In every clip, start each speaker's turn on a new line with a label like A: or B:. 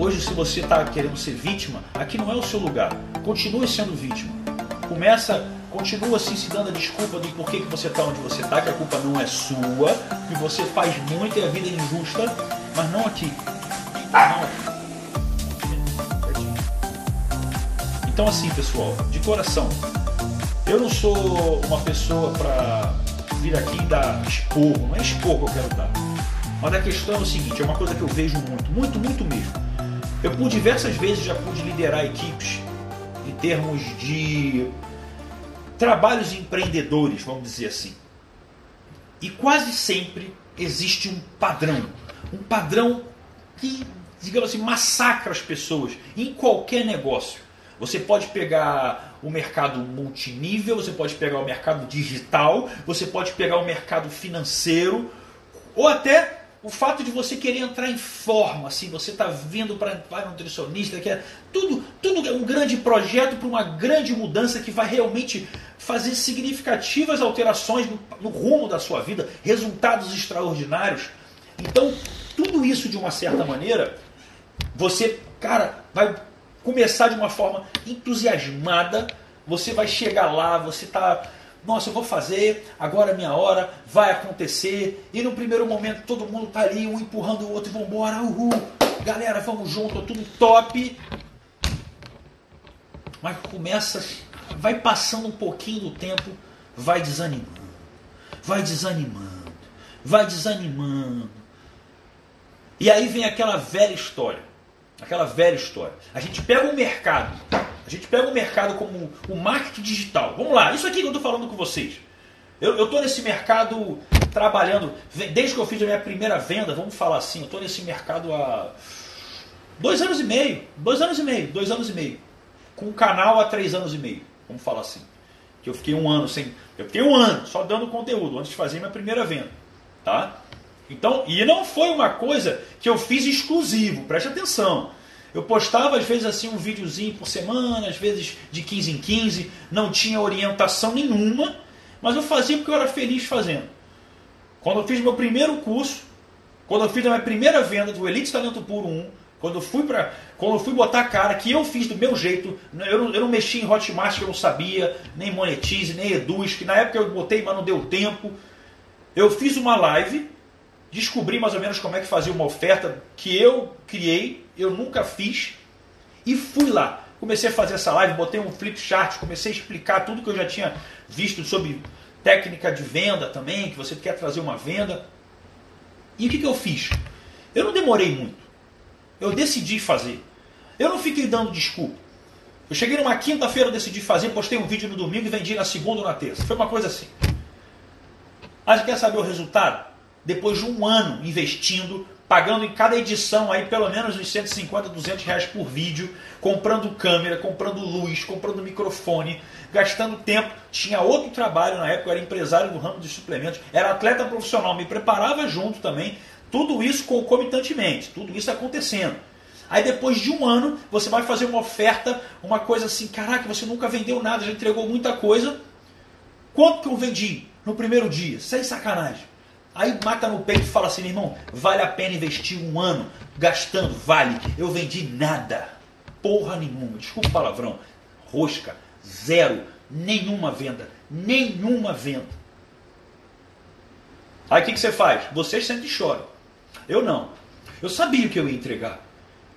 A: Hoje, se você está querendo ser vítima, aqui não é o seu lugar. Continue sendo vítima. Começa, continua assim se dando a desculpa do porquê que você está onde você está, que a culpa não é sua, que você faz muito e a vida é injusta, mas não aqui. Não. Então assim, pessoal, de coração, eu não sou uma pessoa para vir aqui e dar esporro, não é esporro que eu quero dar. Mas a questão é o seguinte, é uma coisa que eu vejo muito, muito, muito mesmo. Eu por diversas vezes já pude liderar equipes em termos de trabalhos empreendedores, vamos dizer assim. E quase sempre existe um padrão, um padrão que, digamos assim, massacra as pessoas em qualquer negócio. Você pode pegar o mercado multinível, você pode pegar o mercado digital, você pode pegar o mercado financeiro, ou até o fato de você querer entrar em forma, assim, você está vindo para um nutricionista, que é tudo, tudo é um grande projeto para uma grande mudança que vai realmente fazer significativas alterações no, no rumo da sua vida, resultados extraordinários. Então, tudo isso de uma certa maneira, você, cara, vai começar de uma forma entusiasmada, você vai chegar lá, você está nossa, eu vou fazer, agora é minha hora, vai acontecer. E no primeiro momento todo mundo tá ali, um empurrando o outro vambora, uhul, galera, vamos junto, tudo top. Mas começa, vai passando um pouquinho do tempo, vai desanimando, vai desanimando, vai desanimando. E aí vem aquela velha história, aquela velha história. A gente pega o mercado a gente pega o mercado como o marketing digital. Vamos lá, isso aqui que eu estou falando com vocês. Eu estou nesse mercado trabalhando, desde que eu fiz a minha primeira venda, vamos falar assim, eu estou nesse mercado há dois anos e meio, dois anos e meio, dois anos e meio. Com o canal há três anos e meio, vamos falar assim. Que eu fiquei um ano sem. Eu fiquei um ano só dando conteúdo antes de fazer minha primeira venda. Tá? Então, e não foi uma coisa que eu fiz exclusivo, preste atenção. Eu postava às vezes assim um videozinho por semana, às vezes de 15 em 15, não tinha orientação nenhuma, mas eu fazia porque eu era feliz fazendo. Quando eu fiz meu primeiro curso, quando eu fiz a minha primeira venda do Elite Talento Puro 1, quando eu fui para, quando eu fui botar a cara que eu fiz do meu jeito, eu não, eu não mexi em Hotmart que eu não sabia, nem Monetize, nem Eduz, que na época eu botei, mas não deu tempo. Eu fiz uma live descobri mais ou menos como é que fazia uma oferta que eu criei, eu nunca fiz, e fui lá. Comecei a fazer essa live, botei um flip chart, comecei a explicar tudo que eu já tinha visto sobre técnica de venda também, que você quer trazer uma venda. E o que, que eu fiz? Eu não demorei muito. Eu decidi fazer. Eu não fiquei dando desculpa. Eu cheguei numa quinta-feira, decidi fazer, postei um vídeo no domingo e vendi na segunda ou na terça. Foi uma coisa assim. Mas quer saber o resultado? Depois de um ano investindo, pagando em cada edição aí pelo menos uns 150, 200 reais por vídeo, comprando câmera, comprando luz, comprando microfone, gastando tempo. Tinha outro trabalho na época, eu era empresário do ramo de suplementos, era atleta profissional, me preparava junto também. Tudo isso concomitantemente, tudo isso acontecendo. Aí depois de um ano, você vai fazer uma oferta, uma coisa assim, caraca, você nunca vendeu nada, já entregou muita coisa. Quanto que eu vendi no primeiro dia? Sem sacanagem. Aí mata no peito e fala assim, irmão, vale a pena investir um ano gastando? Vale. Eu vendi nada. Porra nenhuma. Desculpa o palavrão. Rosca. Zero. Nenhuma venda. Nenhuma venda. Aí o que, que você faz? Você sempre chora. Eu não. Eu sabia que eu ia entregar.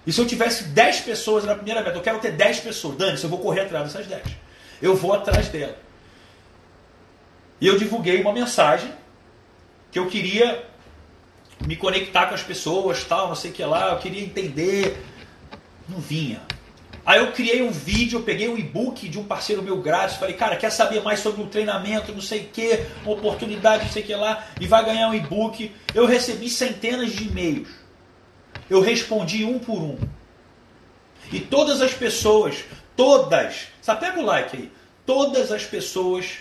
A: E se eu tivesse 10 pessoas na primeira venda, eu quero ter 10 pessoas. Dani, eu vou correr atrás dessas 10. Eu vou atrás dela. E eu divulguei uma mensagem que eu queria me conectar com as pessoas, tal, não sei o que lá, eu queria entender. Não vinha. Aí eu criei um vídeo, eu peguei um e-book de um parceiro meu grátis, falei, cara, quer saber mais sobre o treinamento, não sei o que, uma oportunidade, não sei o que lá, e vai ganhar um e-book. Eu recebi centenas de e-mails. Eu respondi um por um. E todas as pessoas, todas, só pega o like aí, todas as pessoas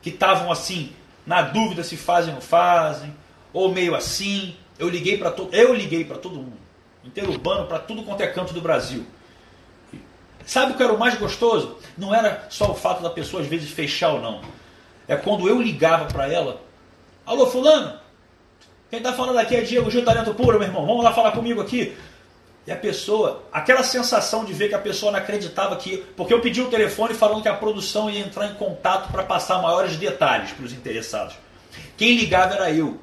A: que estavam assim, na dúvida se fazem ou não fazem, ou meio assim. Eu liguei para todo, eu liguei para todo mundo, interurbano para tudo quanto é canto do Brasil. Sabe o que era o mais gostoso? Não era só o fato da pessoa às vezes fechar ou não. É quando eu ligava para ela, alô fulano, quem está falando aqui é Diego Gil Talento Puro, meu irmão, vamos lá falar comigo aqui. E a pessoa, aquela sensação de ver que a pessoa não acreditava que. Porque eu pedi o telefone falando que a produção ia entrar em contato para passar maiores detalhes para os interessados. Quem ligava era eu.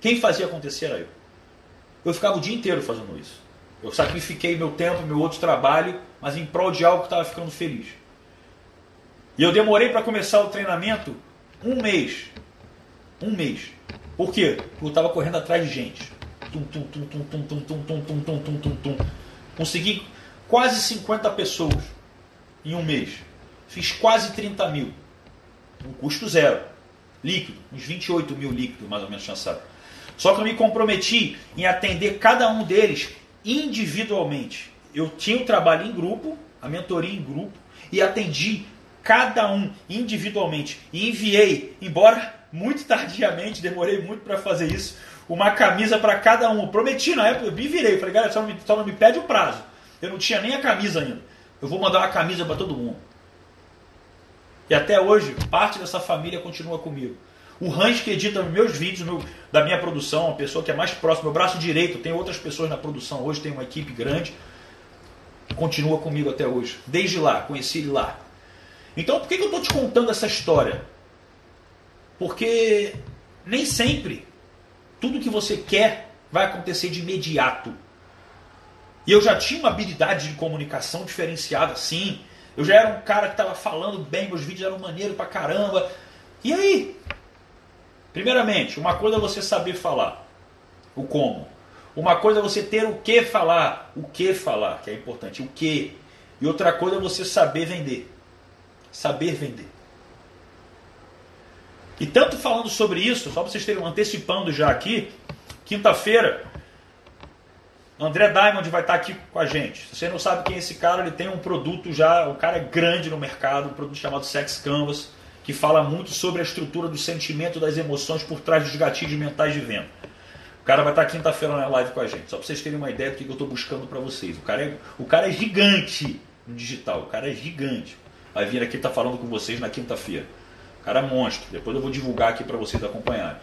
A: Quem fazia acontecer era eu. Eu ficava o dia inteiro fazendo isso. Eu sacrifiquei meu tempo, meu outro trabalho, mas em prol de algo que estava ficando feliz. E eu demorei para começar o treinamento um mês. Um mês. Por quê? Porque eu estava correndo atrás de gente. Tum, tum, tum, tum, tum, tum, tum, tum, tum, tum, tum, tum, tum. Consegui quase 50 pessoas em um mês. Fiz quase 30 mil. Um custo zero. Líquido. Uns 28 mil líquidos, mais ou menos, chançado. Só que eu me comprometi em atender cada um deles individualmente. Eu tinha o trabalho em grupo, a mentoria em grupo, e atendi cada um individualmente. E enviei, embora muito tardiamente, demorei muito para fazer isso, uma camisa para cada um. Prometi na época, eu me virei, falei, galera, só não, me, só não me pede o prazo. Eu não tinha nem a camisa ainda. Eu vou mandar uma camisa para todo mundo. E até hoje, parte dessa família continua comigo. O Hans que edita meus vídeos no, da minha produção, uma pessoa que é mais próxima, meu braço direito, tem outras pessoas na produção hoje, tem uma equipe grande, continua comigo até hoje. Desde lá, conheci ele lá. Então por que, que eu estou te contando essa história? Porque nem sempre tudo que você quer vai acontecer de imediato. E eu já tinha uma habilidade de comunicação diferenciada, sim. Eu já era um cara que estava falando bem, meus vídeos eram maneiro pra caramba. E aí? Primeiramente, uma coisa é você saber falar, o como. Uma coisa é você ter o que falar, o que falar, que é importante, o que. E outra coisa é você saber vender. Saber vender. E tanto falando sobre isso, só para vocês terem antecipando já aqui, quinta-feira, André Diamond vai estar aqui com a gente. Se você não sabe quem é esse cara, ele tem um produto já, o cara é grande no mercado, um produto chamado Sex Canvas, que fala muito sobre a estrutura do sentimento das emoções por trás dos gatilhos mentais de venda. O cara vai estar quinta-feira na live com a gente, só para vocês terem uma ideia do que eu estou buscando para vocês. O cara, é, o cara é gigante no digital, o cara é gigante. Vai vir aqui estar tá falando com vocês na quinta-feira. Cara monstro. Depois eu vou divulgar aqui para vocês acompanharem.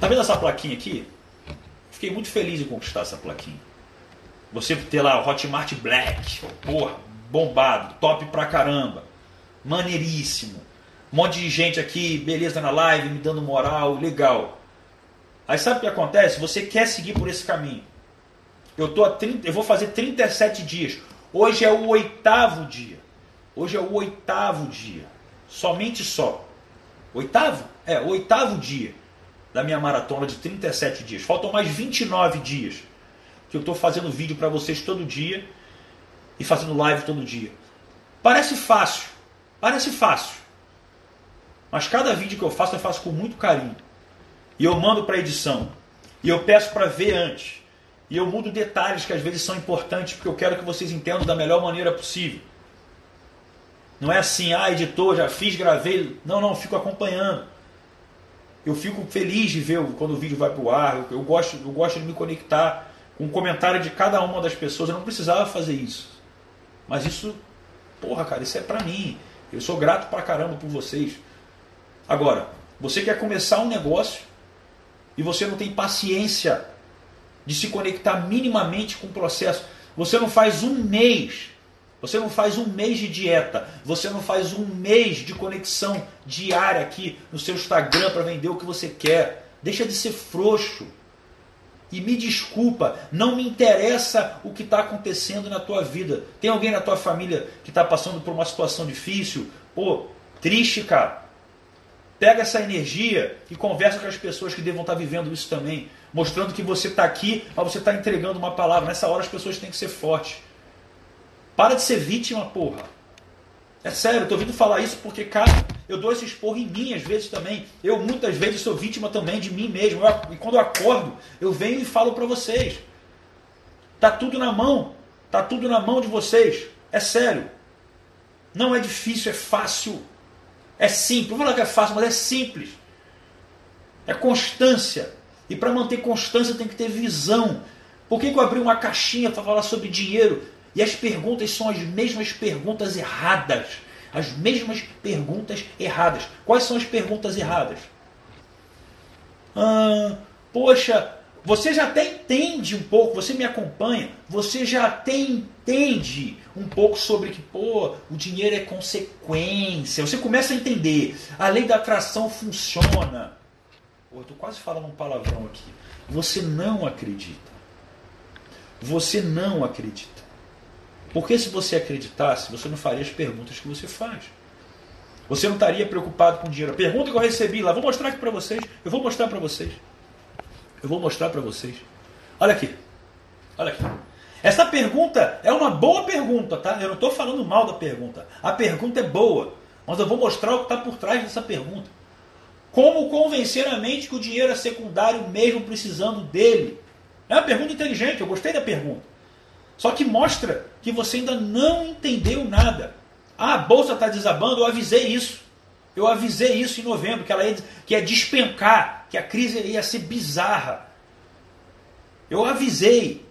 A: Tá vendo essa plaquinha aqui? Fiquei muito feliz em conquistar essa plaquinha. Você ter lá o Hotmart Black, porra, bombado, top pra caramba, maneiríssimo. Um monte de gente aqui, beleza na live, me dando moral, legal. Aí sabe o que acontece? Você quer seguir por esse caminho. Eu, tô a 30, eu vou fazer 37 dias. Hoje é o oitavo dia. Hoje é o oitavo dia. Somente só. Oitavo? É, o oitavo dia da minha maratona de 37 dias. Faltam mais 29 dias que eu estou fazendo vídeo para vocês todo dia e fazendo live todo dia. Parece fácil. Parece fácil. Mas cada vídeo que eu faço, eu faço com muito carinho. E eu mando para edição. E eu peço para ver antes. E eu mudo detalhes que às vezes são importantes porque eu quero que vocês entendam da melhor maneira possível. Não é assim, ah, editor, já fiz, gravei. Não, não, fico acompanhando. Eu fico feliz de ver quando o vídeo vai para o ar. Eu, gosto, eu gosto de me conectar com o comentário de cada uma das pessoas. Eu não precisava fazer isso. Mas isso, porra, cara, isso é para mim. Eu sou grato pra caramba por vocês. Agora, você quer começar um negócio e você não tem paciência de se conectar minimamente com o processo. Você não faz um mês você não faz um mês de dieta, você não faz um mês de conexão diária aqui no seu Instagram para vender o que você quer. Deixa de ser frouxo. E me desculpa, não me interessa o que está acontecendo na tua vida. Tem alguém na tua família que está passando por uma situação difícil? Pô, triste, cara. Pega essa energia e conversa com as pessoas que devam estar tá vivendo isso também. Mostrando que você está aqui, mas você está entregando uma palavra. Nessa hora as pessoas têm que ser fortes. Para de ser vítima, porra. É sério, eu tô ouvindo falar isso porque, cara, eu dou esse esporro em mim às vezes também. Eu muitas vezes sou vítima também de mim mesmo. Eu, e quando eu acordo, eu venho e falo para vocês. Tá tudo na mão. Tá tudo na mão de vocês. É sério. Não é difícil, é fácil. É simples. Vou falar que é fácil, mas é simples. É constância. E para manter constância tem que ter visão. Por que, que eu abri uma caixinha para falar sobre dinheiro? E as perguntas são as mesmas perguntas erradas. As mesmas perguntas erradas. Quais são as perguntas erradas? Ah, poxa, você já até entende um pouco, você me acompanha, você já até entende um pouco sobre que, pô, o dinheiro é consequência. Você começa a entender. A lei da atração funciona. Pô, eu tô quase falando um palavrão aqui. Você não acredita. Você não acredita. Porque se você acreditasse, você não faria as perguntas que você faz. Você não estaria preocupado com dinheiro. A pergunta que eu recebi lá, vou mostrar aqui para vocês. Eu vou mostrar para vocês. Eu vou mostrar para vocês. Olha aqui. Olha aqui. Essa pergunta é uma boa pergunta, tá? Eu não estou falando mal da pergunta. A pergunta é boa. Mas eu vou mostrar o que está por trás dessa pergunta. Como convencer a mente que o dinheiro é secundário mesmo precisando dele? É uma pergunta inteligente, eu gostei da pergunta. Só que mostra que você ainda não entendeu nada. Ah, a bolsa está desabando, eu avisei isso. Eu avisei isso em novembro, que ela ia, que ia despencar, que a crise ia ser bizarra. Eu avisei.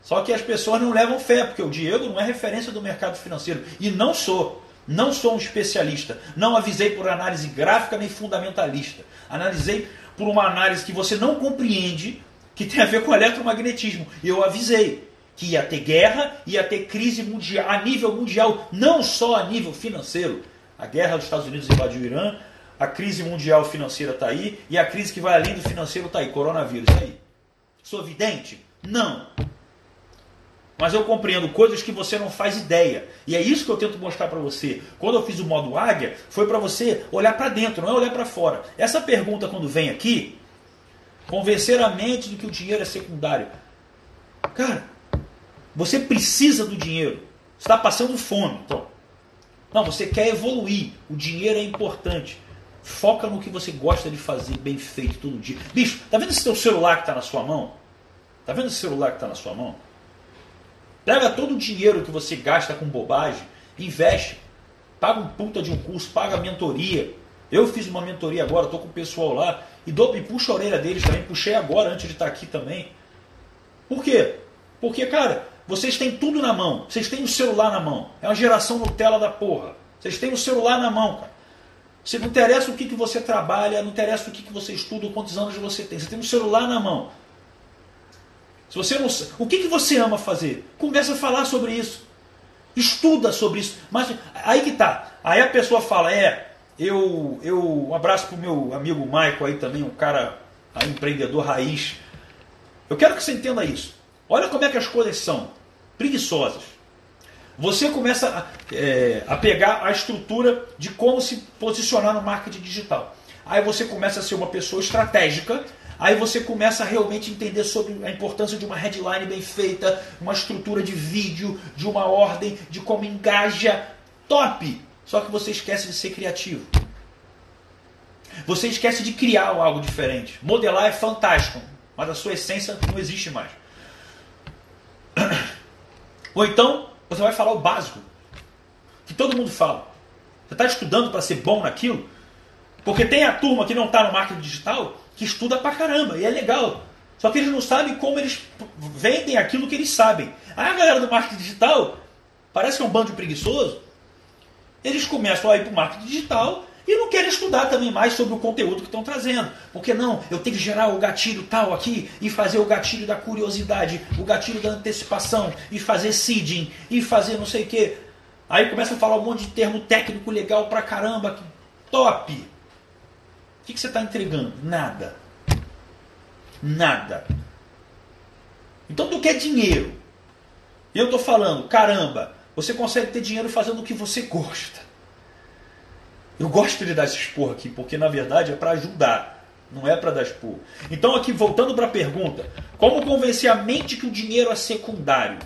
A: Só que as pessoas não levam fé, porque o Diego não é referência do mercado financeiro. E não sou. Não sou um especialista. Não avisei por análise gráfica nem fundamentalista. Analisei por uma análise que você não compreende, que tem a ver com eletromagnetismo. E eu avisei que ia ter guerra, ia ter crise mundial, a nível mundial, não só a nível financeiro. A guerra dos Estados Unidos invadiu o Irã, a crise mundial financeira está aí, e a crise que vai além do financeiro está aí, coronavírus. E aí? Sou vidente? Não. Mas eu compreendo coisas que você não faz ideia. E é isso que eu tento mostrar para você. Quando eu fiz o modo águia, foi para você olhar para dentro, não é olhar para fora. Essa pergunta, quando vem aqui, convencer a mente de que o dinheiro é secundário. Cara, você precisa do dinheiro. Está passando fome. Então, não, você quer evoluir. O dinheiro é importante. Foca no que você gosta de fazer bem feito todo dia. Bicho, tá vendo esse teu celular que está na sua mão? Tá vendo esse celular que está na sua mão? Pega todo o dinheiro que você gasta com bobagem, investe. Paga um puta de um curso, paga mentoria. Eu fiz uma mentoria agora, estou com o pessoal lá e, dou, e puxo a orelha deles também. Puxei agora antes de estar aqui também. Por quê? Porque, cara, vocês têm tudo na mão. Vocês têm o celular na mão. É uma geração Nutella da porra. Vocês têm o celular na mão, cara. Você não interessa o que, que você trabalha, não interessa o que, que você estuda, quantos anos você tem. Você tem um celular na mão. Se você não, o que, que você ama fazer? Começa a falar sobre isso. Estuda sobre isso. Mas aí que tá. Aí a pessoa fala, é, eu, eu um abraço pro meu amigo Michael aí também, um cara aí, empreendedor raiz. Eu quero que você entenda isso. Olha como é que as coisas são preguiçosas. Você começa a, é, a pegar a estrutura de como se posicionar no marketing digital. Aí você começa a ser uma pessoa estratégica, aí você começa a realmente entender sobre a importância de uma headline bem feita, uma estrutura de vídeo, de uma ordem, de como engaja. Top! Só que você esquece de ser criativo. Você esquece de criar algo diferente. Modelar é fantástico, mas a sua essência não existe mais. Ou então, você vai falar o básico, que todo mundo fala. Você está estudando para ser bom naquilo? Porque tem a turma que não está no marketing digital que estuda pra caramba, e é legal. Só que eles não sabem como eles vendem aquilo que eles sabem. Aí a galera do marketing digital, parece que é um bando de preguiçoso, eles começam a ir para o marketing digital e não querem estudar também mais sobre o conteúdo que estão trazendo. Porque não, eu tenho que gerar o gatilho tal aqui e fazer o gatilho da curiosidade, o gatilho da antecipação, e fazer seeding, e fazer não sei o quê. Aí começa a falar um monte de termo técnico legal pra caramba. Top! O que, você está entregando? Nada. Nada. Então tu quer dinheiro. Eu estou falando, caramba, você consegue ter dinheiro fazendo o que você gosta. Eu gosto de dar esse expor aqui, porque na verdade é para ajudar, não é para dar expor. Então, aqui voltando para a pergunta: como convencer a mente que o dinheiro é secundário?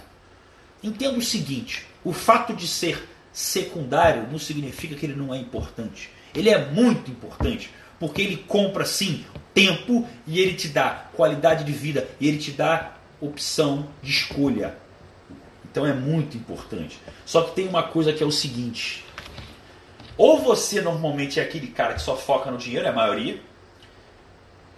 A: Entenda o seguinte: o fato de ser secundário não significa que ele não é importante. Ele é muito importante, porque ele compra sim tempo e ele te dá qualidade de vida e ele te dá opção de escolha. Então é muito importante. Só que tem uma coisa que é o seguinte: ou você normalmente é aquele cara que só foca no dinheiro, é a maioria.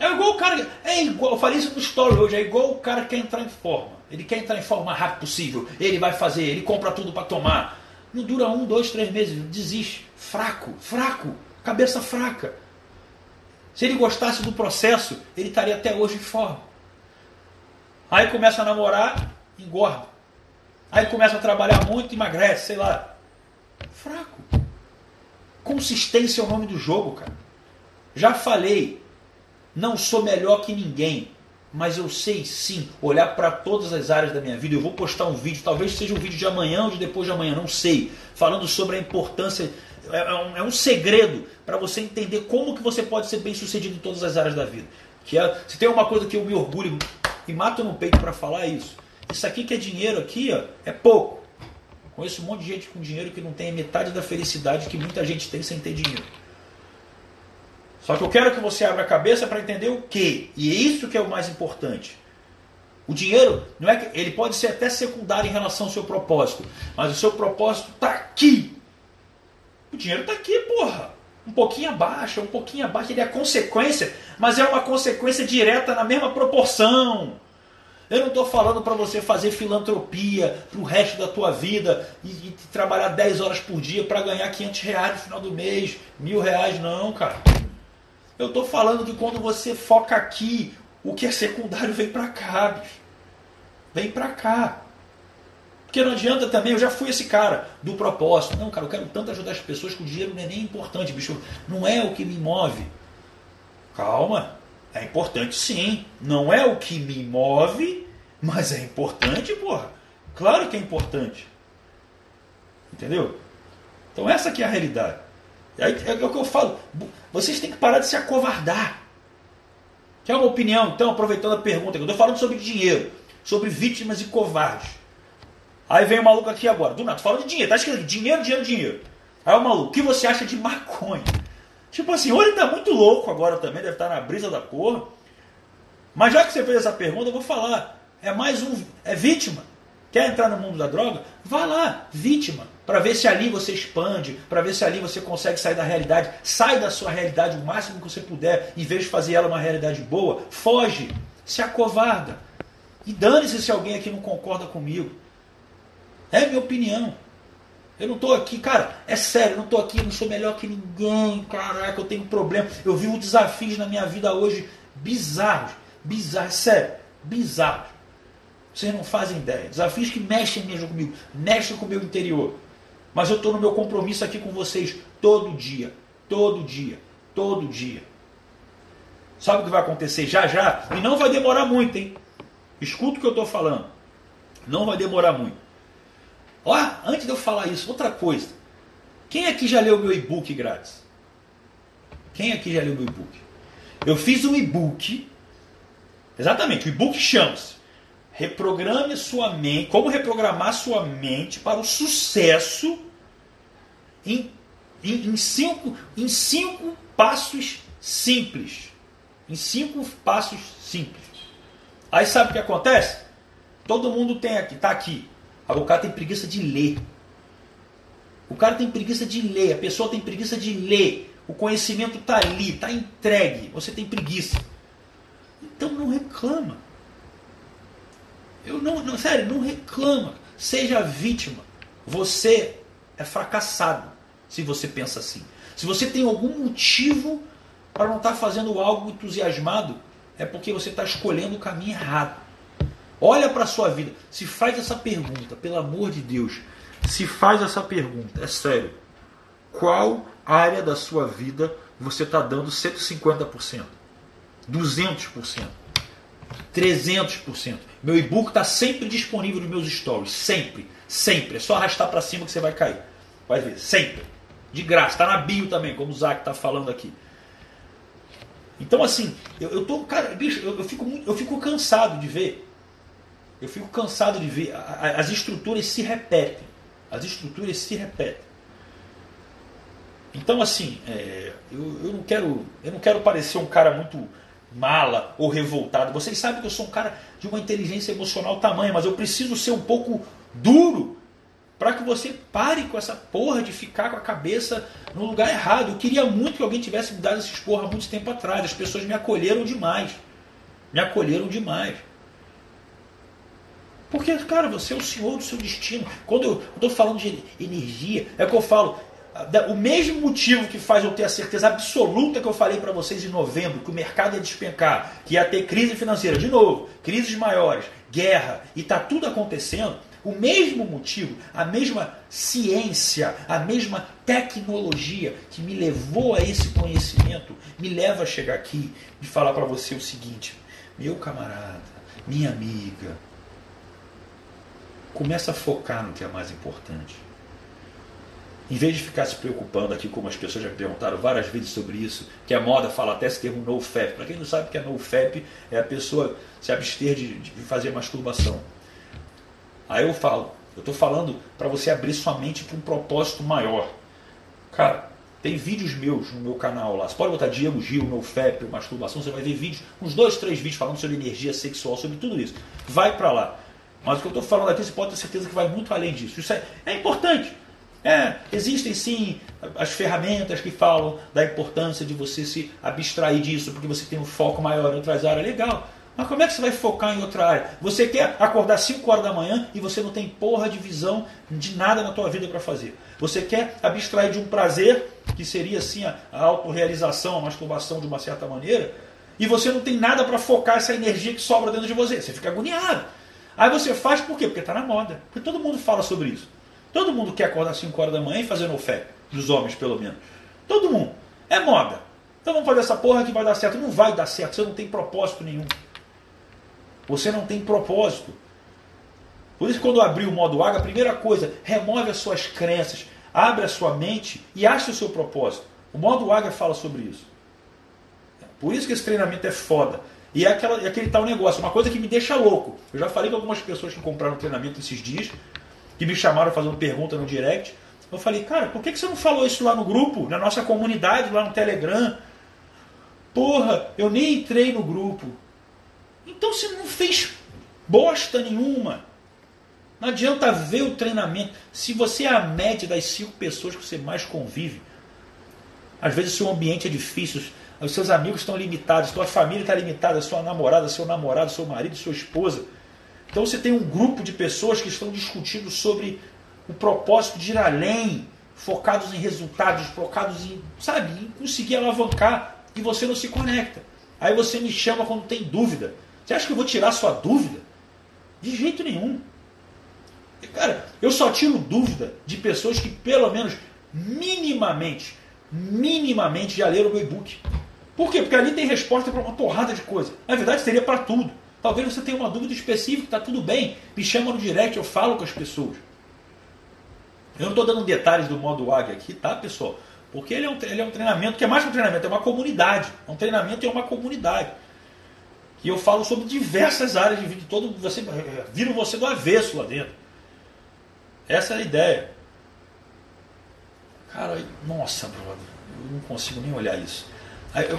A: É igual o cara. É igual, eu falei isso no story hoje, é igual o cara que quer entrar em forma. Ele quer entrar em forma o mais rápido possível. Ele vai fazer, ele compra tudo para tomar. Não dura um, dois, três meses, desiste. Fraco, fraco, cabeça fraca. Se ele gostasse do processo, ele estaria até hoje fora. Aí começa a namorar, engorda. Aí começa a trabalhar muito, emagrece, sei lá. Fraco. Consistência é o nome do jogo, cara. Já falei, não sou melhor que ninguém, mas eu sei sim olhar para todas as áreas da minha vida. Eu vou postar um vídeo, talvez seja um vídeo de amanhã ou de depois de amanhã, não sei, falando sobre a importância. É, é um, é um segredo para você entender como que você pode ser bem sucedido em todas as áreas da vida. Que é, se tem uma coisa que eu me orgulho e mato no peito para falar é isso. Isso aqui que é dinheiro aqui, ó, é pouco. Conheço um monte de gente com dinheiro que não tem a metade da felicidade que muita gente tem sem ter dinheiro. Só que eu quero que você abra a cabeça para entender o que. E é isso que é o mais importante. O dinheiro não é que ele pode ser até secundário em relação ao seu propósito, mas o seu propósito está aqui. O dinheiro está aqui, porra. Um pouquinho abaixo, um pouquinho abaixo, ele é consequência, mas é uma consequência direta na mesma proporção. Eu não estou falando para você fazer filantropia para o resto da tua vida e, e trabalhar 10 horas por dia para ganhar 500 reais no final do mês, mil reais, não, cara. Eu estou falando que quando você foca aqui, o que é secundário vem para cá, bicho. Vem para cá. Porque não adianta também, eu já fui esse cara do propósito. Não, cara, eu quero tanto ajudar as pessoas que o dinheiro não é nem importante, bicho. Não é o que me move. Calma. É importante sim. Não é o que me move, mas é importante, porra. Claro que é importante. Entendeu? Então essa aqui é a realidade. É, é o que eu falo. Vocês têm que parar de se acovardar. Quer uma opinião? Então, aproveitando a pergunta, eu estou falando sobre dinheiro, sobre vítimas e covardes. Aí vem o maluco aqui agora, do nada, falando de dinheiro, tá escrito dinheiro, dinheiro, dinheiro. Aí o maluco, o que você acha de maconha? Tipo assim, ou ele tá muito louco agora também, deve estar tá na brisa da porra. Mas já que você fez essa pergunta, eu vou falar. É mais um. É vítima. Quer entrar no mundo da droga? Vá lá, vítima. Para ver se ali você expande, para ver se ali você consegue sair da realidade. Sai da sua realidade o máximo que você puder, em vez de fazer ela uma realidade boa. Foge, se acovarda. E dane-se se alguém aqui não concorda comigo. É minha opinião. Eu não estou aqui, cara, é sério, eu não estou aqui, eu não sou melhor que ninguém, caraca, eu tenho problema. Eu vivo desafios na minha vida hoje bizarros, bizarros, sério, bizarros. Vocês não fazem ideia. Desafios que mexem mesmo comigo, mexem com o meu interior. Mas eu estou no meu compromisso aqui com vocês todo dia, todo dia, todo dia. Sabe o que vai acontecer já já? E não vai demorar muito, hein? Escuta o que eu estou falando. Não vai demorar muito. Ó, antes de eu falar isso, outra coisa. Quem aqui já leu meu e-book grátis? Quem aqui já leu meu e-book? Eu fiz um e-book. Exatamente, o e-book chama-se Reprograme sua mente, como reprogramar sua mente para o sucesso em, em, em, cinco, em cinco passos simples. Em cinco passos simples. Aí sabe o que acontece? Todo mundo tem aqui, tá aqui. Agora o cara tem preguiça de ler. O cara tem preguiça de ler, a pessoa tem preguiça de ler. O conhecimento está ali, está entregue. Você tem preguiça. Então não reclama. Eu não, não, sério, não reclama. Seja vítima. Você é fracassado se você pensa assim. Se você tem algum motivo para não estar tá fazendo algo entusiasmado, é porque você está escolhendo o caminho errado. Olha para a sua vida. Se faz essa pergunta, pelo amor de Deus. Se faz essa pergunta, é sério. Qual área da sua vida você está dando 150%? 200%? 300%? Meu e-book está sempre disponível nos meus stories. Sempre. Sempre. É só arrastar para cima que você vai cair. Vai ver. Sempre. De graça. Está na bio também, como o Zac está falando aqui. Então, assim, eu, eu tô. Cara, bicho, eu, eu, fico, eu fico cansado de ver eu fico cansado de ver. As estruturas se repetem. As estruturas se repetem. Então, assim, é, eu, eu, não quero, eu não quero parecer um cara muito mala ou revoltado. Vocês sabem que eu sou um cara de uma inteligência emocional tamanha, mas eu preciso ser um pouco duro para que você pare com essa porra de ficar com a cabeça no lugar errado. Eu queria muito que alguém tivesse me dado esses porra há muito tempo atrás. As pessoas me acolheram demais. Me acolheram demais. Porque, cara, você é o senhor do seu destino. Quando eu estou falando de energia, é que eu falo. o mesmo motivo que faz eu ter a certeza absoluta que eu falei para vocês em novembro, que o mercado ia despencar, que ia ter crise financeira, de novo, crises maiores, guerra, e está tudo acontecendo, o mesmo motivo, a mesma ciência, a mesma tecnologia que me levou a esse conhecimento, me leva a chegar aqui e falar para você o seguinte: meu camarada, minha amiga, começa a focar no que é mais importante. Em vez de ficar se preocupando aqui, como as pessoas já perguntaram várias vezes sobre isso, que a moda fala até esse termo NoFap. Para quem não sabe o que é NoFap, é a pessoa se abster de, de fazer masturbação. Aí eu falo, eu estou falando para você abrir sua mente para um propósito maior. Cara, tem vídeos meus no meu canal lá. Você pode botar Diego Gil, NoFap, masturbação, você vai ver vídeos, uns dois, três vídeos falando sobre energia sexual, sobre tudo isso. Vai para lá. Mas o que eu estou falando aqui, você pode ter certeza que vai muito além disso. Isso é, é importante. É, existem sim as ferramentas que falam da importância de você se abstrair disso, porque você tem um foco maior em outras áreas. Legal. Mas como é que você vai focar em outra área? Você quer acordar 5 horas da manhã e você não tem porra de visão de nada na tua vida para fazer. Você quer abstrair de um prazer, que seria assim a, a autorrealização, a masturbação de uma certa maneira, e você não tem nada para focar essa energia que sobra dentro de você. Você fica agoniado. Aí você faz por quê? Porque está na moda. Porque todo mundo fala sobre isso. Todo mundo quer acordar 5 horas da manhã e fazer no fé. Dos homens, pelo menos. Todo mundo. É moda. Então vamos fazer essa porra que vai dar certo. Não vai dar certo. Você não tem propósito nenhum. Você não tem propósito. Por isso, quando abrir o modo água, a primeira coisa, remove as suas crenças, abre a sua mente e ache o seu propósito. O modo águia fala sobre isso. Por isso que esse treinamento é foda. E é, aquela, é aquele tal negócio, uma coisa que me deixa louco. Eu já falei com algumas pessoas que compraram treinamento esses dias, que me chamaram fazendo pergunta no direct. Eu falei, cara, por que você não falou isso lá no grupo, na nossa comunidade, lá no Telegram? Porra, eu nem entrei no grupo. Então você não fez bosta nenhuma. Não adianta ver o treinamento. Se você é a média das cinco pessoas que você mais convive, às vezes o seu ambiente é difícil, os seus amigos estão limitados, sua família está limitada, sua namorada, seu namorado, seu marido, sua esposa. Então você tem um grupo de pessoas que estão discutindo sobre o propósito de ir além, focados em resultados, focados em, sabe, em conseguir alavancar, e você não se conecta. Aí você me chama quando tem dúvida. Você acha que eu vou tirar sua dúvida? De jeito nenhum. Cara, eu só tiro dúvida de pessoas que pelo menos minimamente, minimamente já leram o meu e-book. Por quê? Porque ali tem resposta para uma porrada de coisa. Na verdade, seria para tudo. Talvez você tenha uma dúvida específica, está tudo bem. Me chama no direct, eu falo com as pessoas. Eu não estou dando detalhes do modo águia aqui, tá, pessoal? Porque ele é, um, ele é um treinamento que é mais que um treinamento, é uma comunidade. É um treinamento é uma comunidade. E eu falo sobre diversas áreas de vida. Todo, você, viram você do avesso lá dentro. Essa é a ideia. Cara, nossa, brother, eu não consigo nem olhar isso.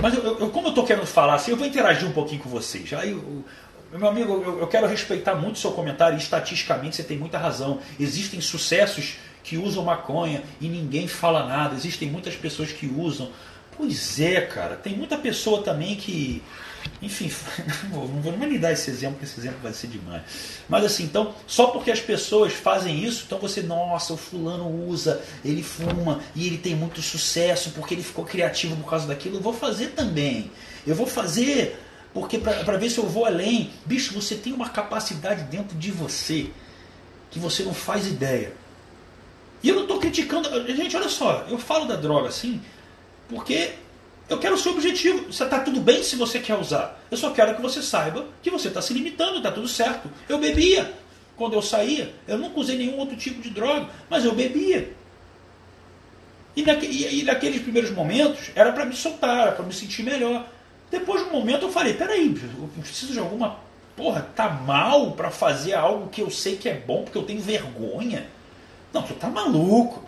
A: Mas eu, eu, como eu estou querendo falar assim, eu vou interagir um pouquinho com vocês. Aí, eu, meu amigo, eu, eu quero respeitar muito o seu comentário e estatisticamente você tem muita razão. Existem sucessos que usam maconha e ninguém fala nada. Existem muitas pessoas que usam. Pois é, cara. Tem muita pessoa também que enfim, não vou, nem dar esse exemplo, porque esse exemplo vai ser demais. Mas assim, então, só porque as pessoas fazem isso, então você, nossa, o fulano usa, ele fuma e ele tem muito sucesso porque ele ficou criativo por causa daquilo, eu vou fazer também. Eu vou fazer porque para ver se eu vou além. Bicho, você tem uma capacidade dentro de você que você não faz ideia. E eu não estou criticando. Gente, olha só, eu falo da droga assim, porque eu quero o seu objetivo. Está tudo bem se você quer usar. Eu só quero que você saiba que você está se limitando, está tudo certo. Eu bebia quando eu saía. Eu nunca usei nenhum outro tipo de droga, mas eu bebia. E, naque, e, e naqueles primeiros momentos era para me soltar, para me sentir melhor. Depois de um momento eu falei, peraí, eu preciso de alguma. Porra, tá mal para fazer algo que eu sei que é bom porque eu tenho vergonha? Não, tu tá maluco.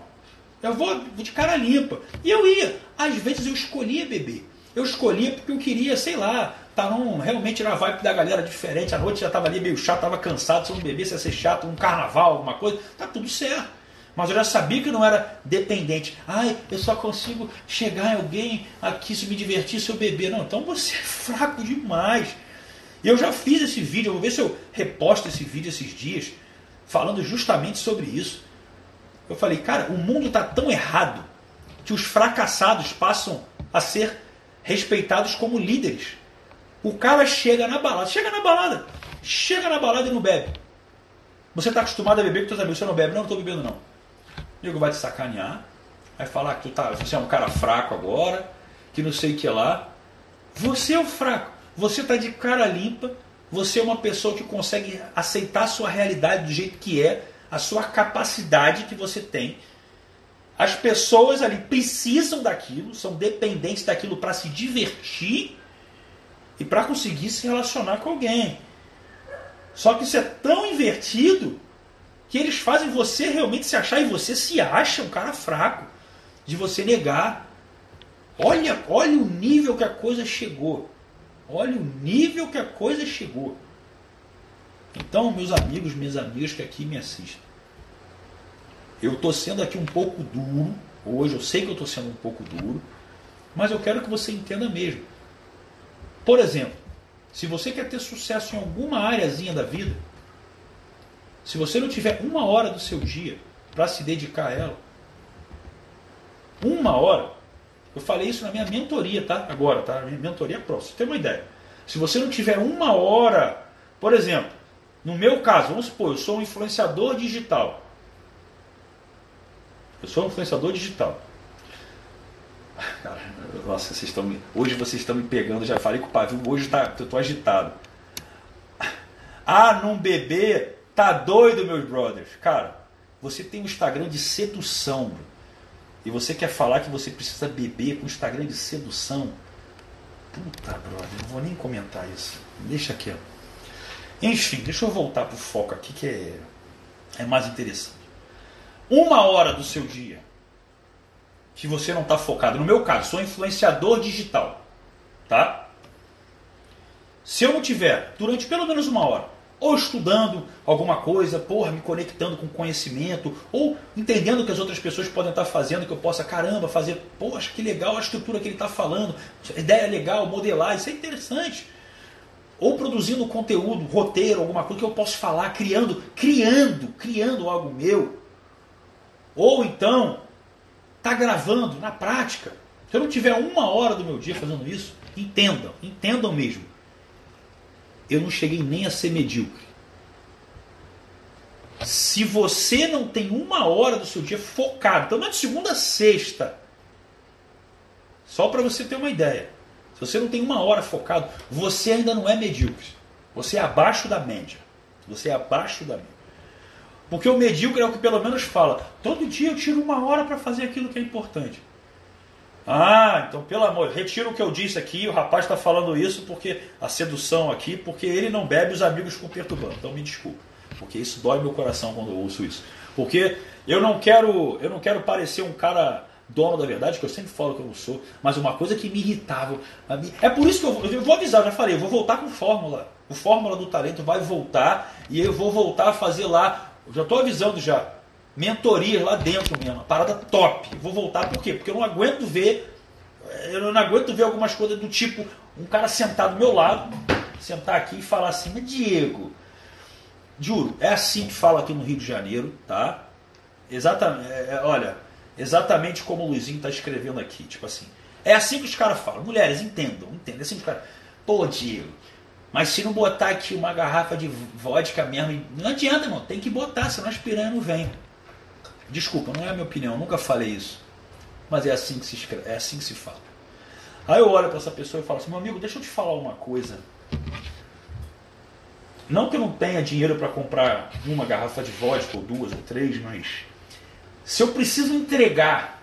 A: Eu vou de cara limpa. E eu ia. Às vezes eu escolhia beber. Eu escolhia porque eu queria, sei lá, tá num, realmente na vibe da galera diferente. A noite já tava ali meio chato, tava cansado. Se eu não bebesse ia ser chato, um carnaval, alguma coisa. Tá tudo certo. Mas eu já sabia que não era dependente. Ai, eu só consigo chegar em alguém aqui se me divertir se eu beber. Não, então você é fraco demais. Eu já fiz esse vídeo, eu vou ver se eu reposto esse vídeo esses dias, falando justamente sobre isso. Eu falei, cara, o mundo está tão errado, que os fracassados passam a ser respeitados como líderes. O cara chega na balada, chega na balada, chega na balada e não bebe. Você está acostumado a beber com seus amigos, você não bebe, não, não estou bebendo não. O nego vai te sacanear, vai falar que tu tá, você é um cara fraco agora, que não sei o que lá. Você é o fraco, você está de cara limpa, você é uma pessoa que consegue aceitar a sua realidade do jeito que é, a sua capacidade que você tem. As pessoas ali precisam daquilo, são dependentes daquilo para se divertir e para conseguir se relacionar com alguém. Só que isso é tão invertido que eles fazem você realmente se achar e você se acha um cara fraco, de você negar. Olha, olha o nível que a coisa chegou. Olha o nível que a coisa chegou. Então, meus amigos, minhas amigas que aqui me assistem, eu estou sendo aqui um pouco duro, hoje eu sei que eu estou sendo um pouco duro, mas eu quero que você entenda mesmo. Por exemplo, se você quer ter sucesso em alguma áreazinha da vida, se você não tiver uma hora do seu dia para se dedicar a ela, uma hora, eu falei isso na minha mentoria, tá? Agora, tá? Minha mentoria próxima. Você tem uma ideia? Se você não tiver uma hora, por exemplo, no meu caso, vamos supor, eu sou um influenciador digital. Eu sou um influenciador digital. Nossa, vocês estão me, hoje vocês estão me pegando, já falei com o Pavio, hoje tá, eu tô agitado. Ah, não beber, tá doido, meus brothers. Cara, você tem um Instagram de sedução. E você quer falar que você precisa beber com Instagram de sedução? Puta, brother, não vou nem comentar isso. Deixa aqui, Enfim, deixa eu voltar pro foco aqui que é, é mais interessante. Uma hora do seu dia que você não está focado. No meu caso, sou influenciador digital, tá? Se eu não tiver durante pelo menos uma hora ou estudando alguma coisa, porra, me conectando com conhecimento, ou entendendo o que as outras pessoas podem estar fazendo, que eu possa, caramba, fazer, poxa, que legal a estrutura que ele está falando, ideia legal, modelar, isso é interessante. Ou produzindo conteúdo, roteiro, alguma coisa que eu posso falar, criando, criando, criando algo meu. Ou então, tá gravando na prática. Se eu não tiver uma hora do meu dia fazendo isso, entendam, entendam mesmo eu não cheguei nem a ser medíocre. Se você não tem uma hora do seu dia focado, então não é de segunda a sexta, só para você ter uma ideia. Se você não tem uma hora focado, você ainda não é medíocre. Você é abaixo da média. Você é abaixo da média. Porque o medíocre é o que pelo menos fala: todo dia eu tiro uma hora para fazer aquilo que é importante. Ah, então pelo amor, retiro o que eu disse aqui, o rapaz está falando isso porque a sedução aqui, porque ele não bebe os amigos com perturbando. Então me desculpe, porque isso dói meu coração quando eu ouço isso. Porque eu não quero, eu não quero parecer um cara dono da verdade, que eu sempre falo que eu não sou, mas uma coisa que me irritava. É por isso que eu, eu vou avisar, já falei, eu vou voltar com fórmula. O Fórmula do Talento vai voltar e eu vou voltar a fazer lá. Já estou avisando já mentoria lá dentro mesmo, parada top. Vou voltar por quê? Porque eu não aguento ver, eu não aguento ver algumas coisas do tipo um cara sentado do meu lado, sentar aqui e falar assim, mas Diego, juro, é assim que fala aqui no Rio de Janeiro, tá? Exatamente, é, é olha, exatamente como o Luizinho está escrevendo aqui, tipo assim. É assim que os caras falam. Mulheres, entendam, entendam. É assim que os caras. Pô, Diego, mas se não botar aqui uma garrafa de vodka mesmo, não adianta, irmão. Tem que botar, senão as piranhas não vêm. Desculpa, não é a minha opinião, nunca falei isso. Mas é assim que se escreve, é assim que se fala. Aí eu olho para essa pessoa e falo assim, meu amigo, deixa eu te falar uma coisa. Não que eu não tenha dinheiro para comprar uma garrafa de vodka, ou duas, ou três, mas se eu preciso entregar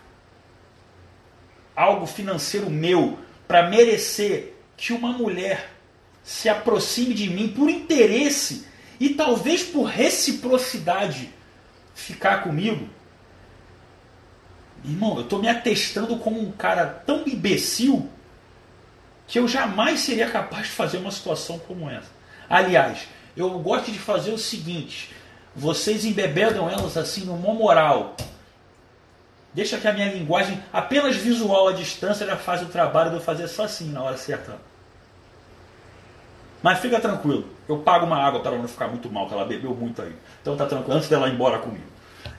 A: algo financeiro meu para merecer que uma mulher se aproxime de mim por interesse e talvez por reciprocidade ficar comigo, Irmão, eu estou me atestando como um cara tão imbecil que eu jamais seria capaz de fazer uma situação como essa. Aliás, eu gosto de fazer o seguinte: vocês embebedam elas assim numa moral. Deixa que a minha linguagem, apenas visual à distância, já faz o trabalho de eu fazer só assim na hora certa. Mas fica tranquilo, eu pago uma água para ela não ficar muito mal, que ela bebeu muito aí. Então tá tranquilo, antes dela ir embora comigo.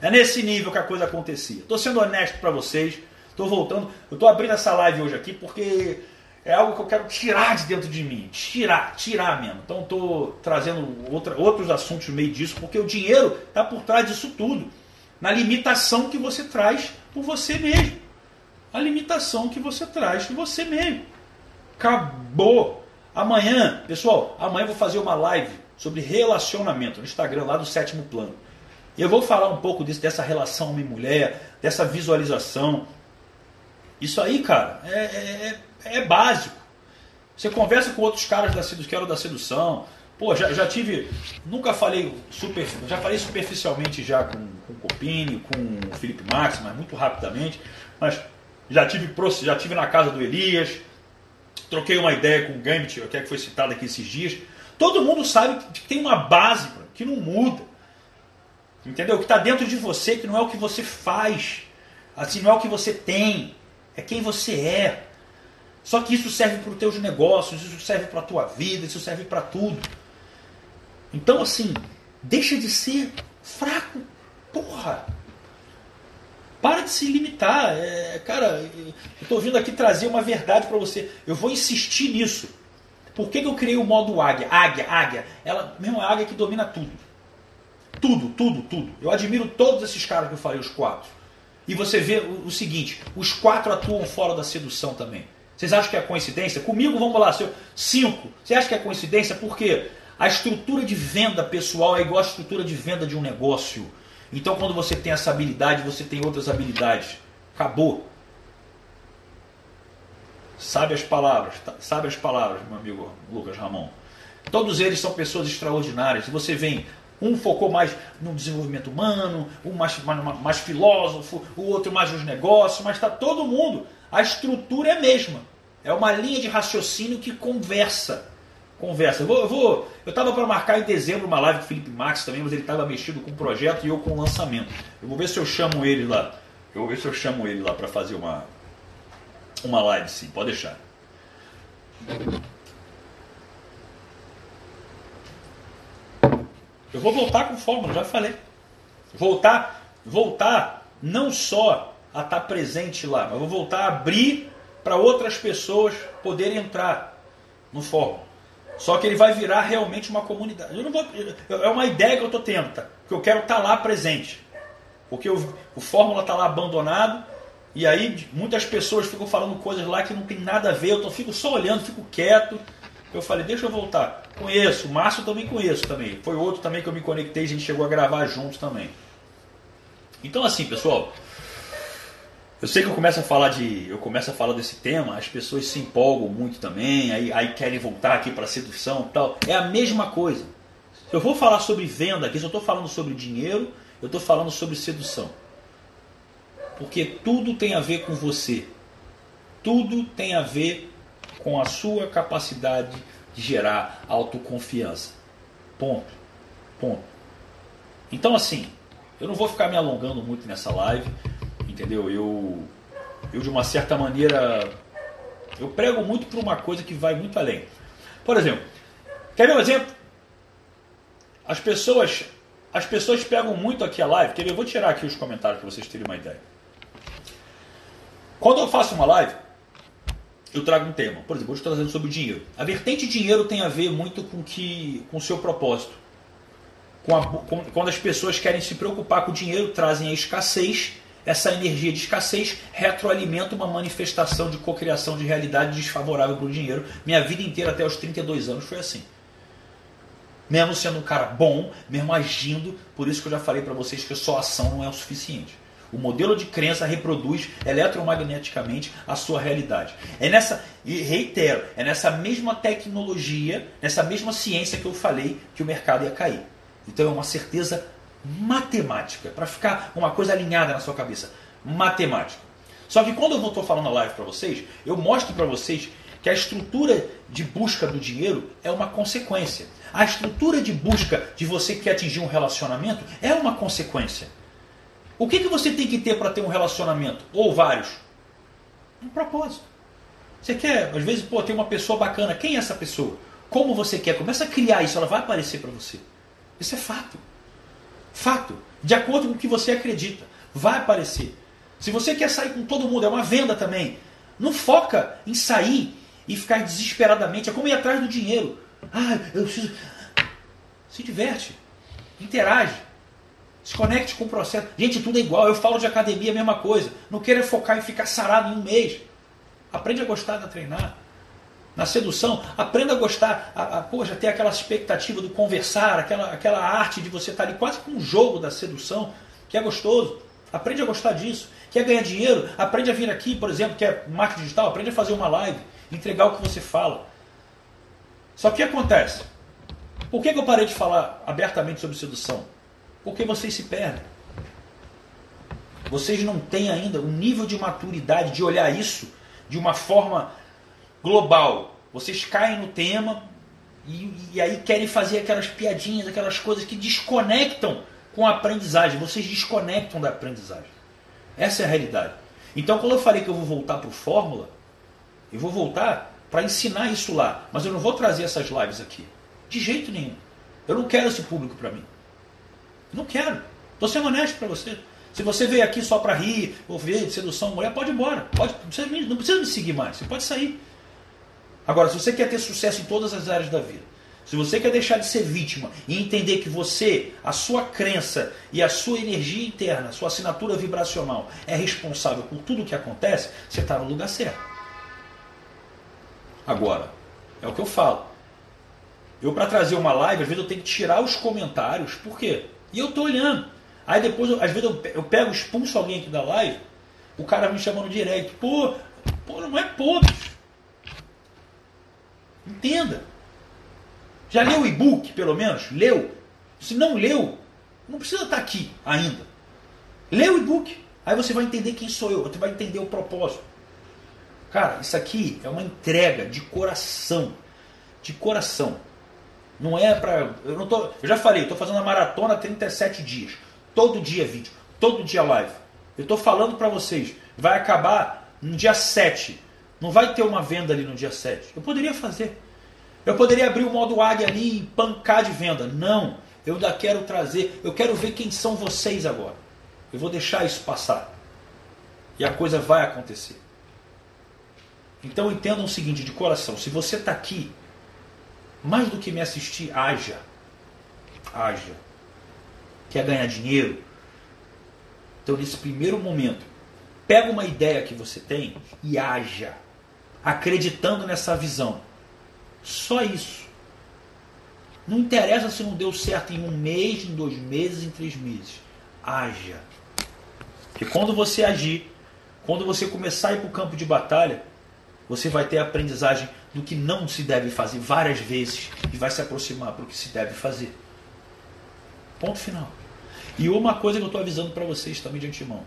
A: É nesse nível que a coisa acontecia. Estou sendo honesto para vocês, Estou voltando, eu estou abrindo essa live hoje aqui porque é algo que eu quero tirar de dentro de mim. Tirar, tirar mesmo. Então estou trazendo outra, outros assuntos no meio disso, porque o dinheiro está por trás disso tudo. Na limitação que você traz por você mesmo. A limitação que você traz por você mesmo. Acabou. Amanhã, pessoal, amanhã eu vou fazer uma live sobre relacionamento no Instagram lá do sétimo plano. Eu vou falar um pouco desse, dessa relação homem-mulher, dessa visualização. Isso aí, cara, é, é, é, é básico. Você conversa com outros caras da, que eram da sedução. Pô, já, já tive. Nunca falei super. Já falei superficialmente já com, com o Copini, com o Felipe Max, mas muito rapidamente. Mas já tive, já tive na casa do Elias. Troquei uma ideia com o Gambit, que é que foi citado aqui esses dias. Todo mundo sabe que tem uma base que não muda. Entendeu? Que está dentro de você, que não é o que você faz. Assim, não é o que você tem. É quem você é. Só que isso serve para os teus negócios, isso serve para a tua vida, isso serve para tudo. Então, assim, deixa de ser fraco. Porra! Para de se limitar. É, cara, eu estou vindo aqui trazer uma verdade para você. Eu vou insistir nisso. Por que, que eu criei o modo águia? Águia, águia. Ela, mesmo a águia que domina tudo. Tudo, tudo, tudo. Eu admiro todos esses caras que eu falei, os quatro. E você vê o, o seguinte: os quatro atuam fora da sedução também. Vocês acham que é coincidência? Comigo, vamos lá, seu cinco. Você acha que é coincidência? Por quê? A estrutura de venda pessoal é igual à estrutura de venda de um negócio. Então, quando você tem essa habilidade, você tem outras habilidades. Acabou. Sabe as palavras, tá? sabe as palavras, meu amigo Lucas Ramon. Todos eles são pessoas extraordinárias. Você vem, um focou mais no desenvolvimento humano, um mais, mais, mais filósofo, o outro mais nos negócios, mas está todo mundo. A estrutura é a mesma. É uma linha de raciocínio que conversa. Conversa. Eu vou, eu vou, eu estava para marcar em dezembro uma live com o Felipe Max também, mas ele estava mexido com o projeto e eu com o lançamento. Eu vou ver se eu chamo ele lá. Eu vou ver se eu chamo ele lá para fazer uma, uma live, sim, pode deixar. Eu vou voltar com fórmula, já falei. Voltar, voltar não só a estar presente lá, mas vou voltar a abrir para outras pessoas poderem entrar no fórum. Só que ele vai virar realmente uma comunidade. Eu não vou, é uma ideia que eu estou tendo, tá? que eu quero estar tá lá presente. Porque o, o Fórmula está lá abandonado, e aí muitas pessoas ficam falando coisas lá que não tem nada a ver, eu tô, fico só olhando, fico quieto. Eu falei, deixa eu voltar. Conheço, o Márcio também conheço também. Foi outro também que eu me conectei, a gente chegou a gravar juntos também. Então assim, pessoal, eu sei que eu começo a falar de, eu começo a falar desse tema, as pessoas se empolgam muito também, aí, aí querem voltar aqui para sedução e tal. É a mesma coisa. Se eu vou falar sobre venda aqui, se eu estou falando sobre dinheiro, eu estou falando sobre sedução. Porque tudo tem a ver com você. Tudo tem a ver com a sua capacidade de gerar autoconfiança. Ponto. Ponto. Então, assim, eu não vou ficar me alongando muito nessa live, entendeu? Eu, eu de uma certa maneira, eu prego muito por uma coisa que vai muito além. Por exemplo, quer ver um exemplo? As pessoas, as pessoas pegam muito aqui a live. Quer ver? Eu vou tirar aqui os comentários para vocês terem uma ideia. Quando eu faço uma live, eu trago um tema. Por exemplo, hoje estou trazendo sobre dinheiro. A vertente dinheiro tem a ver muito com que, com o seu propósito. Com a, com, quando as pessoas querem se preocupar com o dinheiro, trazem a escassez. Essa energia de escassez retroalimenta uma manifestação de cocriação de realidade desfavorável para o dinheiro. Minha vida inteira, até os 32 anos, foi assim. Mesmo sendo um cara bom, mesmo agindo, por isso que eu já falei para vocês que só ação não é o suficiente. O modelo de crença reproduz eletromagneticamente a sua realidade. É nessa, e reitero, é nessa mesma tecnologia, nessa mesma ciência que eu falei que o mercado ia cair. Então é uma certeza matemática, para ficar uma coisa alinhada na sua cabeça. Matemática. Só que quando eu estou falando na live para vocês, eu mostro para vocês que a estrutura de busca do dinheiro é uma consequência. A estrutura de busca de você que atingir um relacionamento é uma consequência. O que, que você tem que ter para ter um relacionamento? Ou vários? Um propósito. Você quer, às vezes, pô, tem uma pessoa bacana. Quem é essa pessoa? Como você quer? Começa a criar isso, ela vai aparecer para você. Isso é fato. Fato. De acordo com o que você acredita. Vai aparecer. Se você quer sair com todo mundo, é uma venda também. Não foca em sair e ficar desesperadamente. É como ir atrás do dinheiro. Ah, eu preciso. Se diverte. Interage. Se conecte com o processo. Gente, tudo é igual. Eu falo de academia, a mesma coisa. Não queira focar em ficar sarado em um mês. Aprende a gostar de treinar. Na sedução, aprenda a gostar, a, a, poxa, ter aquela expectativa do conversar, aquela, aquela arte de você estar ali quase com um jogo da sedução, que é gostoso. Aprende a gostar disso. Quer ganhar dinheiro? Aprende a vir aqui, por exemplo, que é marketing digital, aprende a fazer uma live, entregar o que você fala. Só que o que acontece? Por que, que eu parei de falar abertamente sobre sedução? Porque vocês se perdem. Vocês não têm ainda o nível de maturidade de olhar isso de uma forma global. Vocês caem no tema e, e aí querem fazer aquelas piadinhas, aquelas coisas que desconectam com a aprendizagem. Vocês desconectam da aprendizagem. Essa é a realidade. Então, quando eu falei que eu vou voltar para o Fórmula, eu vou voltar para ensinar isso lá. Mas eu não vou trazer essas lives aqui. De jeito nenhum. Eu não quero esse público para mim. Não quero. Estou sendo honesto para você. Se você veio aqui só para rir, ou ver sedução mulher, pode ir embora. Pode, não precisa me seguir mais. Você pode sair. Agora, se você quer ter sucesso em todas as áreas da vida, se você quer deixar de ser vítima e entender que você, a sua crença e a sua energia interna, sua assinatura vibracional é responsável por tudo o que acontece, você está no lugar certo. Agora, é o que eu falo. Eu, para trazer uma live, às vezes eu tenho que tirar os comentários. Por quê? E eu estou olhando. Aí depois, às vezes eu pego, expulso alguém aqui da live, o cara me chama no direct. Pô, pô não é pô, bicho. Entenda. Já leu o e-book, pelo menos? Leu? Se não leu, não precisa estar aqui ainda. Lê o e-book. Aí você vai entender quem sou eu, você vai entender o propósito. Cara, isso aqui é uma entrega de coração. De coração. Não é pra. Eu, não tô, eu já falei, eu tô fazendo a maratona 37 dias. Todo dia vídeo, todo dia live. Eu tô falando para vocês, vai acabar no dia 7. Não vai ter uma venda ali no dia 7. Eu poderia fazer. Eu poderia abrir o modo águia ali e pancar de venda. Não. Eu ainda quero trazer. Eu quero ver quem são vocês agora. Eu vou deixar isso passar. E a coisa vai acontecer. Então entendam o seguinte de coração: se você está aqui, mais do que me assistir, haja. Haja. Quer ganhar dinheiro? Então, nesse primeiro momento, pega uma ideia que você tem e haja, acreditando nessa visão. Só isso. Não interessa se não deu certo em um mês, em dois meses, em três meses. Haja. Porque quando você agir, quando você começar a ir para o campo de batalha, você vai ter aprendizagem do que não se deve fazer várias vezes e vai se aproximar para o que se deve fazer. Ponto final. E uma coisa que eu estou avisando para vocês também de antemão.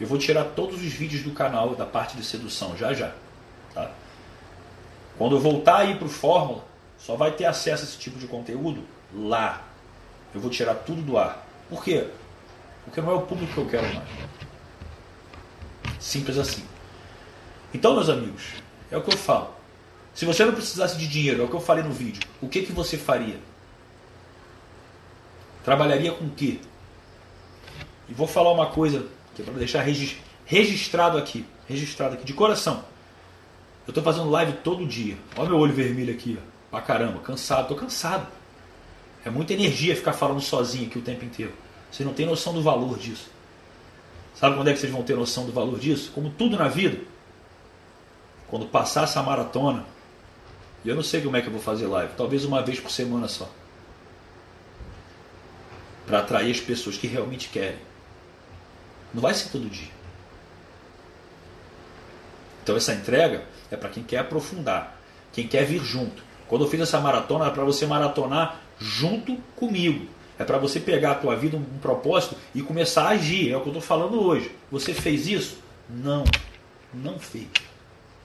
A: Eu vou tirar todos os vídeos do canal da parte de sedução já já. Tá? Quando eu voltar aí para o Fórmula, só vai ter acesso a esse tipo de conteúdo lá. Eu vou tirar tudo do ar. Por quê? Porque não é o público que eu quero mais. Simples assim. Então, meus amigos, é o que eu falo. Se você não precisasse de dinheiro, é o que eu falei no vídeo, o que, que você faria? Trabalharia com o quê? E vou falar uma coisa que é para deixar registrado aqui, registrado aqui de coração. Eu estou fazendo live todo dia. Olha meu olho vermelho aqui, ó. Pra caramba, cansado, tô cansado. É muita energia ficar falando sozinho aqui o tempo inteiro. Vocês não têm noção do valor disso. Sabe quando é que vocês vão ter noção do valor disso? Como tudo na vida. Quando passar essa maratona, e eu não sei como é que eu vou fazer live, talvez uma vez por semana só. Para atrair as pessoas que realmente querem. Não vai ser todo dia. Então essa entrega é para quem quer aprofundar, quem quer vir junto. Quando eu fiz essa maratona, é para você maratonar junto comigo. É para você pegar a tua vida, um, um propósito e começar a agir. É o que eu estou falando hoje. Você fez isso? Não. Não fez.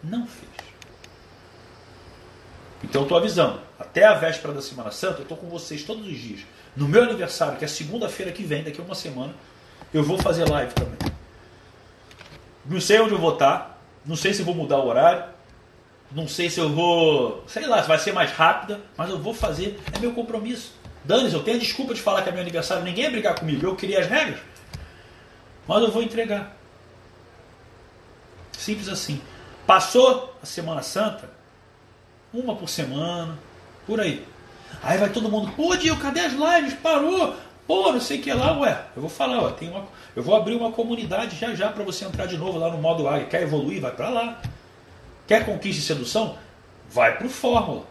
A: Não fez. Então eu estou avisando. Até a véspera da Semana Santa, eu estou com vocês todos os dias. No meu aniversário, que é segunda-feira que vem, daqui a uma semana, eu vou fazer live também. Não sei onde eu vou estar. Não sei se vou mudar o horário. Não sei se eu vou. Sei lá, se vai ser mais rápida, mas eu vou fazer. É meu compromisso. Danis, eu tenho a desculpa de falar que é meu aniversário, ninguém ia brigar comigo. Eu queria as regras. Mas eu vou entregar. Simples assim. Passou a Semana Santa, uma por semana, por aí. Aí vai todo mundo, pô, Dio, cadê as lives? Parou! Pô, não sei o que lá, ué. Eu vou falar, ó, tem uma, eu vou abrir uma comunidade já já para você entrar de novo lá no modo águia. Quer evoluir? Vai para lá. Quer conquista e sedução? Vai pro Fórmula.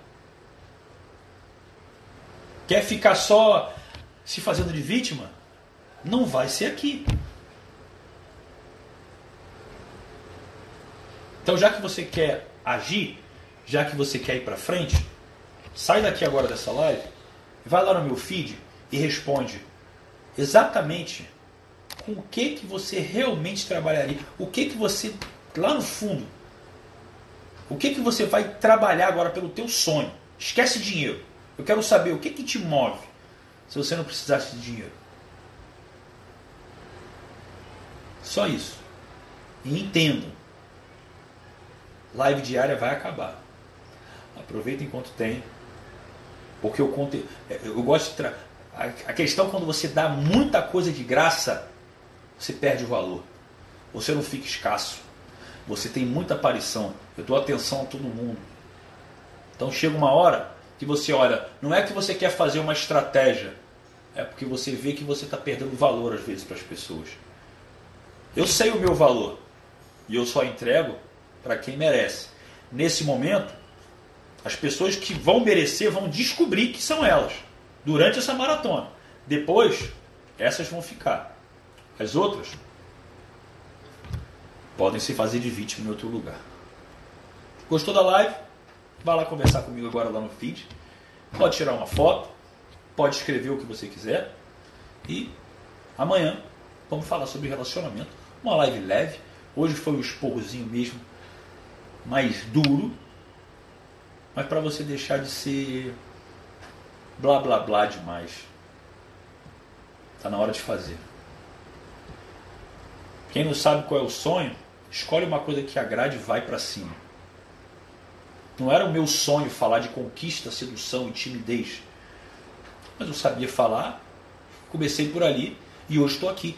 A: Quer ficar só se fazendo de vítima? Não vai ser aqui. Então, já que você quer agir, já que você quer ir para frente, sai daqui agora dessa live, vai lá no meu feed e responde exatamente com o que que você realmente trabalharia, o que que você lá no fundo, o que que você vai trabalhar agora pelo teu sonho. Esquece dinheiro. Eu quero saber o que que te move se você não precisasse de dinheiro. Só isso. E entendam. Live diária vai acabar. Aproveita enquanto tem. Porque o conteúdo. Eu gosto de. Tra... A questão é quando você dá muita coisa de graça, você perde o valor. Você não fica escasso. Você tem muita aparição. Eu dou atenção a todo mundo. Então chega uma hora que você olha, não é que você quer fazer uma estratégia, é porque você vê que você está perdendo valor às vezes para as pessoas. Eu sei o meu valor e eu só entrego para quem merece. Nesse momento, as pessoas que vão merecer vão descobrir que são elas durante essa maratona. Depois, essas vão ficar. As outras podem se fazer de vítima em outro lugar. Gostou da live? Vá lá conversar comigo agora lá no feed. Pode tirar uma foto, pode escrever o que você quiser. E amanhã vamos falar sobre relacionamento. Uma live leve. Hoje foi um esporrozinho mesmo, mais duro. Mas para você deixar de ser blá blá blá demais. Está na hora de fazer. Quem não sabe qual é o sonho, escolhe uma coisa que agrade e vai para cima. Não era o meu sonho falar de conquista, sedução e timidez. Mas eu sabia falar, comecei por ali e hoje estou aqui.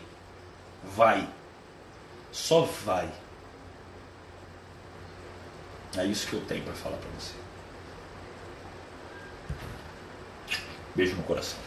A: Vai. Só vai. É isso que eu tenho para falar para você. Beijo no coração.